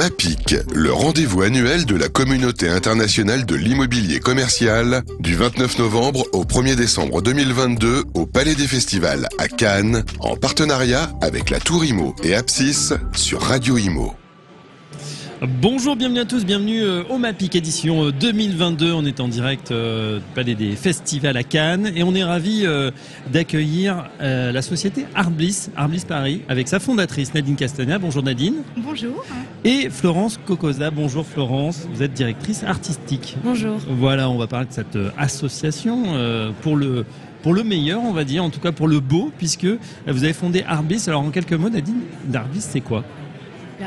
MAPIC, le rendez-vous annuel de la communauté internationale de l'immobilier commercial, du 29 novembre au 1er décembre 2022 au Palais des Festivals à Cannes, en partenariat avec la Tour Imo et Apsis sur Radio Imo. Bonjour, bienvenue à tous, bienvenue euh, au MAPIC édition 2022. Euh, on est en direct euh, Palais des Festivals à Cannes et on est ravi d'accueillir la société Artbliss, Artbliss Paris, avec sa fondatrice Nadine Castagna. Bonjour Nadine. Bonjour. Et Florence Cocosa. Bonjour Florence, vous êtes directrice artistique. Bonjour. Voilà, on va parler de cette association pour le pour le meilleur, on va dire, en tout cas pour le beau, puisque vous avez fondé Artbliss. Alors en quelques mots, Nadine, Artbliss, c'est quoi?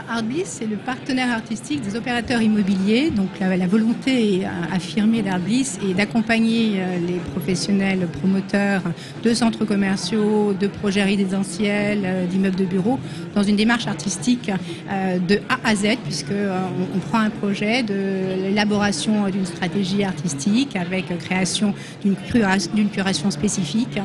Artbliss, c'est le partenaire artistique des opérateurs immobiliers. Donc la, volonté affirmée d'Artbliss est d'accompagner euh, les professionnels promoteurs de centres commerciaux, de projets résidentiels, euh, d'immeubles de bureaux dans une démarche artistique euh, de A à Z, puisque on, prend un projet de l'élaboration d'une stratégie artistique avec création d'une curation spécifique,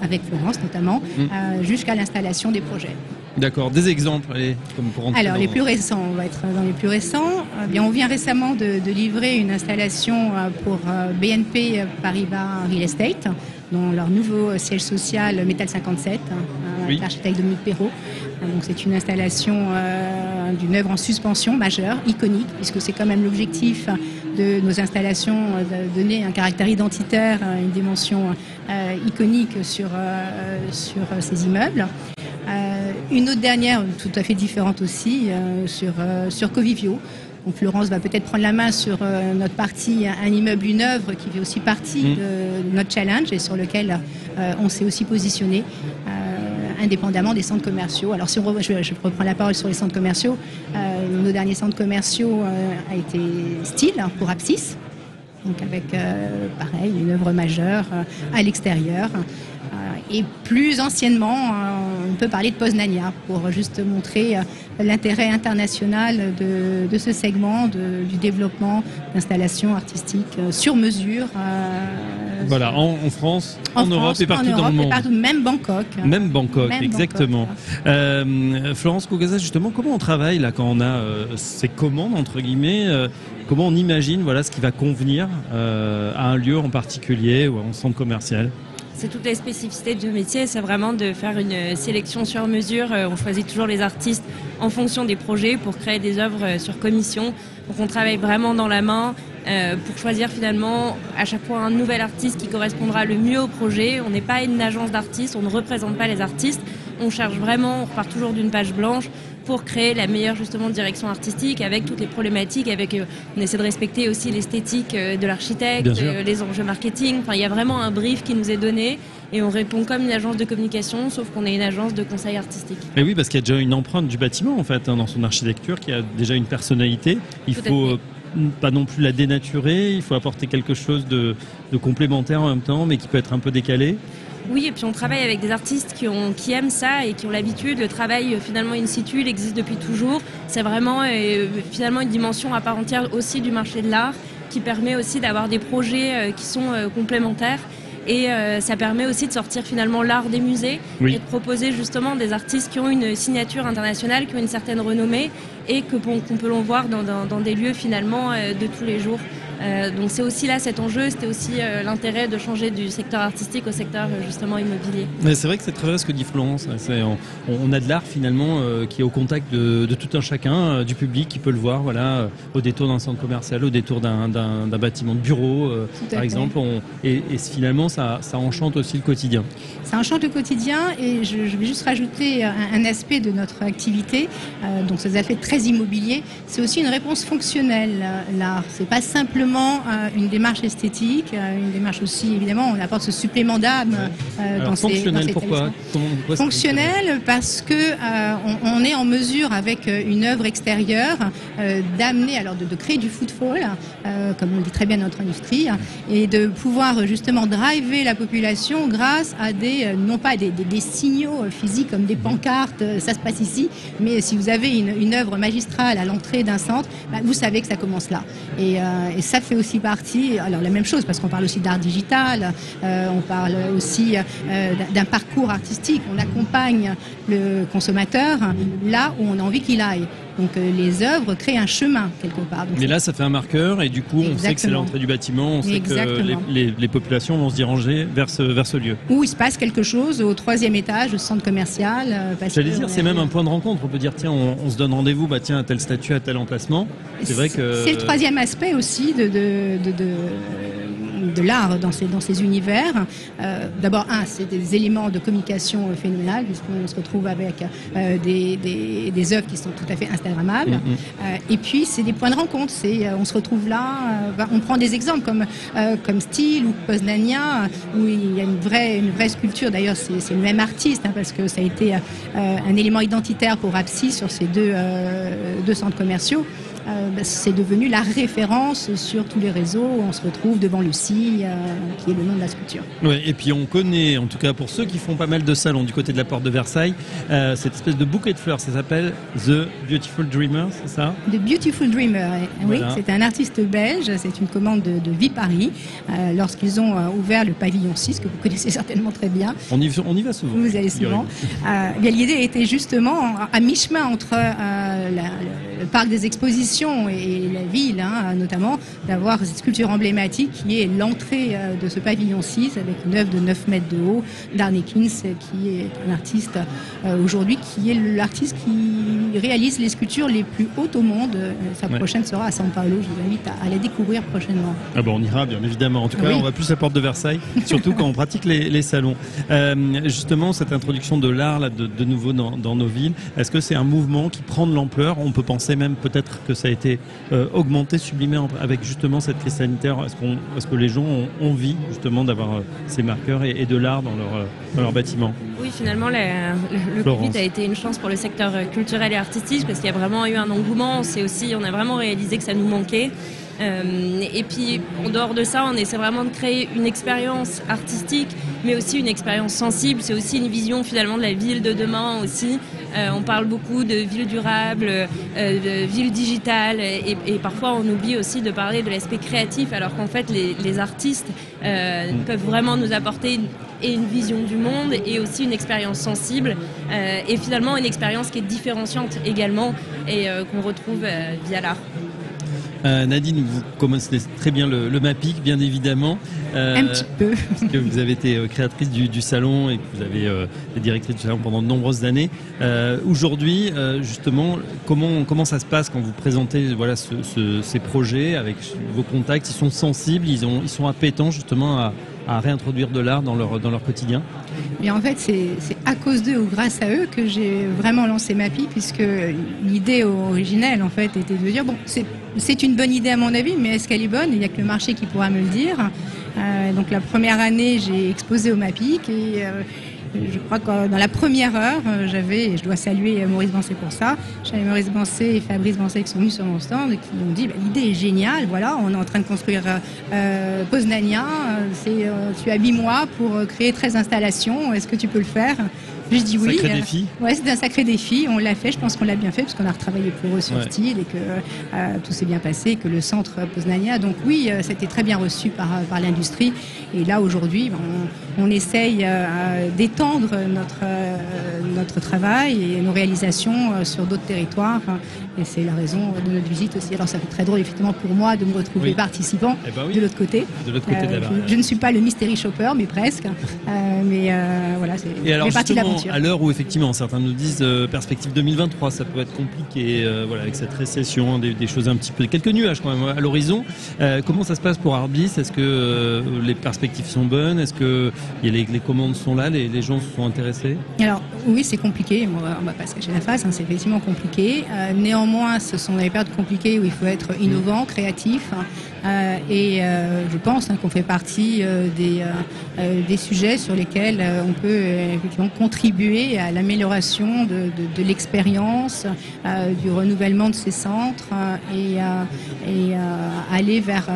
avec Florence notamment, mmh. jusqu'à l'installation des projets. D'accord, des exemples, allez, comme pour Alors, les plus récents, on va être dans les plus récents. Eh bien, on vient récemment de, livrer une installation euh, pour euh, BNP Paribas Real Estate, dans leur nouveau siège social Metal 57, oui. l'architecte Dominique Perrault. Euh, donc, c'est une installation d'une œuvre en suspension majeure, iconique, puisque c'est quand même l'objectif de nos installations, de donner un caractère identitaire, une dimension iconique sur, sur ces immeubles. Une autre dernière, tout à fait différente aussi, euh, sur, euh, sur Covivio. Donc Florence va peut-être prendre la main sur euh, notre partie, un immeuble, une œuvre qui fait aussi partie mmh. de notre challenge et sur lequel on s'est aussi positionné indépendamment des centres commerciaux. Alors si on, je, je, reprends la parole sur les centres commerciaux, nos derniers centres commerciaux a été Style pour Apsis, donc avec pareil une œuvre majeure à l'extérieur. et plus anciennement, on peut parler de Poznania pour juste montrer euh, l'intérêt international de, ce segment, du développement d'installations artistiques euh, sur mesure. Euh, voilà, en, France, en, Europe et partout dans le monde. même Bangkok. Même Bangkok, exactement. Florence Kogasa, justement, comment on travaille là quand on a ces commandes, entre guillemets Comment on imagine voilà, ce qui va convenir à un lieu en particulier ou à un centre commercial? C'est toutes les spécificités du métier, c'est vraiment de faire une sélection sur mesure. Euh, on choisit toujours les artistes en fonction des projets pour créer des œuvres euh, sur commission. Donc on travaille vraiment dans la main euh, pour choisir finalement à chaque fois un nouvel artiste qui correspondra le mieux au projet. On n'est pas une agence d'artistes, on ne représente pas les artistes. On cherche vraiment, on repart toujours d'une page blanche pour créer la meilleure justement direction artistique avec toutes les problématiques. Avec, euh, on essaie de respecter aussi l'esthétique euh, de l'architecte, euh, les enjeux marketing. Enfin, il y a vraiment un brief qui nous est donné et on répond comme une agence de communication, sauf qu'on est une agence de conseil artistique. Mais oui, parce qu'il y a déjà une empreinte du bâtiment en fait hein, dans son architecture qui a déjà une personnalité. Il faut pas non plus la dénaturer, il faut apporter quelque chose de, de complémentaire en même temps, mais qui peut être un peu décalé. Oui, et puis on travaille avec des artistes qui, ont, qui aiment ça et qui ont l'habitude. Le travail euh, finalement in situ, il existe depuis toujours. C'est vraiment euh, finalement une dimension à part entière aussi du marché de l'art qui permet aussi d'avoir des projets euh, qui sont complémentaires. Et ça permet aussi de sortir finalement l'art des musées et de proposer justement des artistes qui ont une signature internationale, qui ont une certaine renommée et que qu'on peut l'en voir dans, dans, des lieux finalement de tous les jours. Euh, donc c'est aussi là cet enjeu, c'était aussi euh, l'intérêt de changer du secteur artistique au secteur euh, justement immobilier. c'est vrai que c'est très vrai ce que dit Florence. On, a de l'art finalement qui est au contact de, tout un chacun, du public qui peut le voir, voilà, au détour d'un centre commercial, au détour d'un bâtiment de bureau, par exemple. et, finalement, ça, enchante aussi le quotidien. Ça enchante le quotidien et je, vais juste rajouter un, aspect de notre activité. donc ces aspects très immobiliers, c'est aussi une réponse fonctionnelle. L'art, c'est pas simplement euh, une démarche esthétique, euh, une démarche aussi, évidemment, on apporte ce supplément d'âme euh, dans ces Fonctionnel, pourquoi, Fonctionnel parce que on, est en mesure, avec une œuvre extérieure, d'amener, alors de, créer du footfall, comme on dit très bien notre industrie, et de pouvoir justement driver la population grâce à des, non pas des, signaux physiques comme des pancartes, ça se passe ici, mais si vous avez une, œuvre magistrale à l'entrée d'un centre, bah, vous savez que ça commence là. Et, et ça, fait aussi partie, alors la même chose, parce qu'on parle aussi d'art digital, euh, on parle aussi euh, d'un parcours artistique, on accompagne le consommateur là où on a envie qu'il aille. Donc les œuvres créent un chemin quelque part. Mais là, ça fait un marqueur et du coup, on sait que c'est l'entrée du bâtiment, on sait que les, populations vont se diriger vers ce, vers ce lieu. Où il se passe quelque chose au troisième étage, au centre commercial. J'allais dire, c'est même un point de rencontre. On peut dire, tiens, on, se donne rendez-vous, bah tiens, à tel statut, à tel emplacement. C'est vrai que. C'est le troisième aspect aussi de, de, de de l'art dans ces, dans ces univers. Euh, d'abord, un, c'est des éléments de communication phénoménales, puisqu'on se retrouve avec euh, des, des, des, œuvres qui sont tout à fait Instagrammables. Euh, et puis, c'est des points de rencontre. C'est, on se retrouve là, bah, on prend des exemples comme, comme Style ou Poznania, où il y a une vraie, une vraie sculpture. D'ailleurs, c'est, le même artiste, hein, parce que ça a été un élément identitaire pour Apsi sur ces deux, deux centres commerciaux. Euh, bah, c'est devenu la référence sur tous les réseaux. On se retrouve devant Lucie, euh, qui est le nom de la sculpture. Ouais, et puis on connaît, en tout cas pour ceux qui font pas mal de salons du côté de la porte de Versailles, euh, cette espèce de bouquet de fleurs. Ça s'appelle The Beautiful Dreamer, c'est ça? The Beautiful Dreamer, oui. C'est un artiste belge. C'est une commande de, de Vie Paris. Lorsqu'ils ont ouvert le pavillon 6, que vous connaissez certainement très bien. On y, on y va souvent. Vous allez souvent. L'idée était justement à mi-chemin entre le parc des expositions et la ville, hein, notamment, d'avoir cette sculpture emblématique qui est l'entrée euh, de ce pavillon 6 avec une œuvre de 9 mètres de haut d'Arnekins, qui est un artiste euh, aujourd'hui, qui est l'artiste qui réalise les sculptures les plus hautes au monde. Euh, sa prochaine sera à São Paulo. Je vous invite à, la découvrir prochainement. Ah bon, on ira bien évidemment. En tout cas, on va plus à Porte de Versailles, surtout quand on pratique les, salons. justement, cette introduction de l'art de, de, nouveau dans, dans nos villes, est-ce que c'est un mouvement qui prend de l'ampleur? On peut penser même peut-être que ça a été euh, augmenté, sublimé avec justement cette crise sanitaire Est-ce qu'on, est que les gens ont envie justement d'avoir euh, ces marqueurs et, de l'art dans leur, euh, dans leur bâtiment? Oui, finalement, le, Covid a été une chance pour le secteur culturel et artistique parce qu'il y a vraiment eu un engouement. C'est aussi, on a vraiment réalisé que ça nous manquait. Euh, et puis, en dehors de ça, on essaie vraiment de créer une expérience artistique, mais aussi une expérience sensible. C'est aussi une vision finalement de la ville de demain aussi. Euh, on parle beaucoup de ville durable, euh, de ville digitale, et, parfois on oublie aussi de parler de l'aspect créatif, alors qu'en fait les, artistes peuvent vraiment nous apporter une vision du monde et aussi une expérience sensible et finalement une expérience qui est différenciante également et qu'on retrouve via l'art. Euh, Nadine, vous commencez très bien le, MAPIC, bien évidemment. Euh, Un petit peu. Parce que vous avez été euh, créatrice du, salon et que vous avez été directrice du salon pendant de nombreuses années. Aujourd'hui, justement, comment, comment ça se passe quand vous présentez voilà, ces projets avec vos contacts? Ils sont sensibles, ils, ont, ils sont appétents justement à, à réintroduire de l'art dans leur, dans leur quotidien Mais en fait, c'est à cause d'eux ou grâce à eux que j'ai vraiment lancé MAPI, puisque l'idée originelle, en fait, était de dire, bon, c'est une bonne idée à mon avis, mais est-ce qu'elle est bonne? Il n'y a que le marché qui pourra me le dire. Euh, donc la première année, j'ai exposé au MAPIC et... Euh, je crois que dans la première heure, euh, j'avais, et je dois saluer Maurice Bancé pour ça, j'avais Maurice Bancé et Fabrice Bancé qui sont venus sur mon stand et qui m'ont dit bah, l'idée est géniale, voilà, on est en train de construire euh, Poznania, euh, tu as 8 mois pour créer 13 installations, est-ce que tu peux le faire? Je dis oui. Sacré défi. Ouais, c'est un sacré défi. On l'a fait. Je pense qu'on l'a bien fait parce qu'on a retravaillé pour eux sur style et que tout s'est bien passé, que le centre Poznania. Donc oui, c'était très bien reçu par, par l'industrie. Et là aujourd'hui, on, on essaye d'étendre notre, euh, notre travail et nos réalisations euh, sur d'autres territoires. Et c'est la raison de notre visite aussi. Alors ça fait très drôle effectivement pour moi de me retrouver participant eh ben de l'autre côté. De l'autre côté euh, je, ne suis pas le mystery shopper, mais presque. mais voilà, c'est Et alors à l'heure où effectivement certains nous disent perspective 2023, ça peut être compliqué, voilà, avec cette récession, des, choses un petit peu, quelques nuages quand même à l'horizon. comment ça se passe pour Arbis? Est-ce que les perspectives sont bonnes? Est-ce que les, les, commandes sont là les, les gens sont intéressés? Alors oui, c'est compliqué, on va, va pas se cacher la face, hein, c'est effectivement compliqué. Euh, néanmoins, ce sont des périodes compliquées où il faut être innovant, créatif. Hein. Euh, et euh, je pense hein, qu'on fait partie des, des sujets sur lesquels on peut contribuer à l'amélioration de, de, l'expérience, du renouvellement de ces centres et, et aller vers,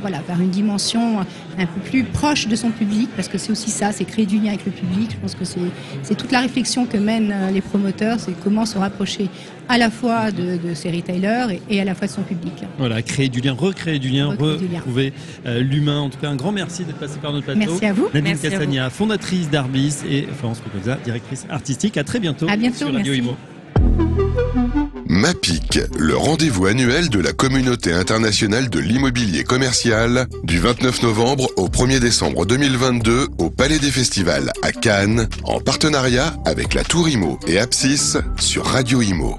voilà, vers une dimension un peu plus proche de son public, parce que c'est aussi ça, c'est créer du lien avec le public. Je pense que c'est toute la réflexion que mènent les promoteurs, c'est comment se rapprocher à la fois de, ces retailers et, à la fois de son public. Voilà, créer du lien, recréer du lien, bien retrouver euh, l'humain. En tout cas, un grand merci d'être passé par notre plateau. Merci à vous. Nadine merci vous. fondatrice d'Arbis et Florence Cocosa, directrice artistique. À très bientôt, à bientôt sur Radio merci. Imo. MAPIC, le rendez-vous annuel de la communauté internationale de l'immobilier commercial, du 29 novembre au 1er décembre 2022 au Palais des Festivals à Cannes, en partenariat avec la Tour Imo et Apsis sur Radio Imo.